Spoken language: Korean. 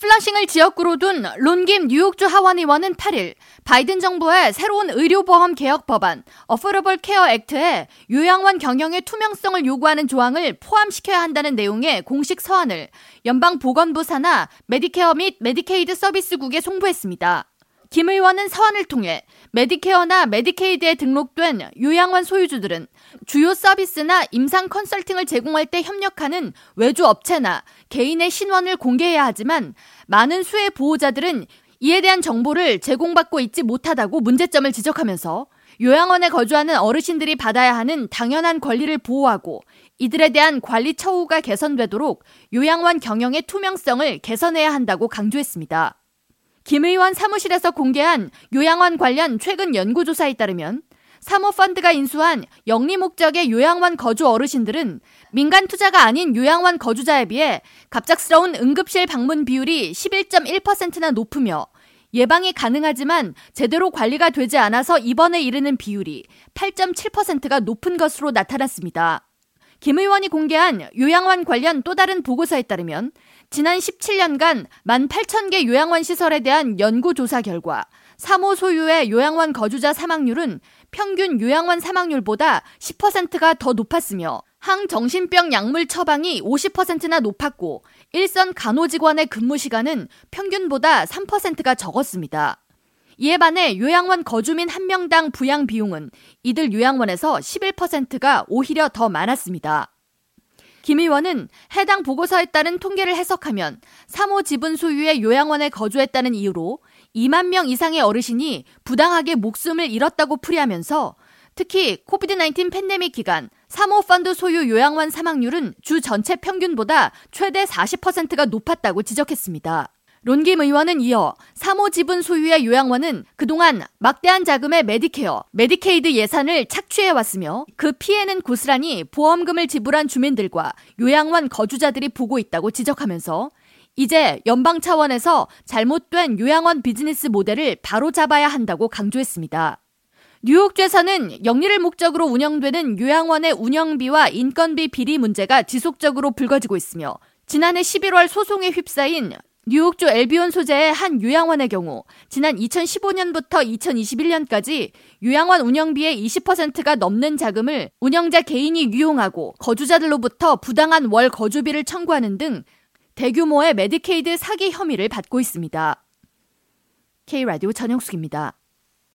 플러싱을 지역구로 둔 론김 뉴욕주 하원 의원은 8일 바이든 정부의 새로운 의료보험 개혁 법안 Affordable Care Act에 요양원 경영의 투명성을 요구하는 조항을 포함시켜야 한다는 내용의 공식 서한을 연방 보건부 산하 메디케어 및 메디케이드 서비스국에 송부했습니다. 김 의원은 서한을 통해 메디케어나 메디케이드에 등록된 요양원 소유주들은 주요 서비스나 임상 컨설팅을 제공할 때 협력하는 외주 업체나 개인의 신원을 공개해야 하지만 많은 수의 보호자들은 이에 대한 정보를 제공받고 있지 못하다고 문제점을 지적하면서 요양원에 거주하는 어르신들이 받아야 하는 당연한 권리를 보호하고 이들에 대한 관리 처우가 개선되도록 요양원 경영의 투명성을 개선해야 한다고 강조했습니다. 김 의원 사무실에서 공개한 요양원 관련 최근 연구조사에 따르면 사모펀드가 인수한 영리 목적의 요양원 거주 어르신들은 민간 투자가 아닌 요양원 거주자에 비해 갑작스러운 응급실 방문 비율이 11.1%나 높으며 예방이 가능하지만 제대로 관리가 되지 않아서 입원에 이르는 비율이 8.7%가 높은 것으로 나타났습니다. 김 의원이 공개한 요양원 관련 또 다른 보고서에 따르면 지난 17년간 18,000개 요양원 시설에 대한 연구 조사 결과 3호 소유의 요양원 거주자 사망률은 평균 요양원 사망률보다 10%가 더 높았으며 항정신병 약물 처방이 50%나 높았고 일선 간호직원의 근무 시간은 평균보다 3%가 적었습니다. 이에 반해 요양원 거주민 한 명당 부양 비용은 이들 요양원에서 11%가 오히려 더 많았습니다. 김 의원은 해당 보고서에 따른 통계를 해석하면 3호 지분 소유의 요양원에 거주했다는 이유로 2만 명 이상의 어르신이 부당하게 목숨을 잃었다고 풀이하면서 특히 COVID-19 팬데믹 기간 사모 펀드 소유 요양원 사망률은 주 전체 평균보다 최대 40%가 높았다고 지적했습니다. 론김 의원은 이어 사모 지분 소유의 요양원은 그동안 막대한 자금의 메디케어, 메디케이드 예산을 착취해 왔으며 그 피해는 고스란히 보험금을 지불한 주민들과 요양원 거주자들이 보고 있다고 지적하면서 이제 연방 차원에서 잘못된 요양원 비즈니스 모델을 바로잡아야 한다고 강조했습니다. 뉴욕주에서는 영리를 목적으로 운영되는 요양원의 운영비와 인건비 비리 문제가 지속적으로 불거지고 있으며 지난해 11월 소송에 휩싸인 뉴욕주 엘비온 소재의 한 요양원의 경우 지난 2015년부터 2021년까지 요양원 운영비의 20%가 넘는 자금을 운영자 개인이 유용하고 거주자들로부터 부당한 월 거주비를 청구하는 등 대규모의 메디케이드 사기 혐의를 받고 있습니다. K라디오 전영숙입니다.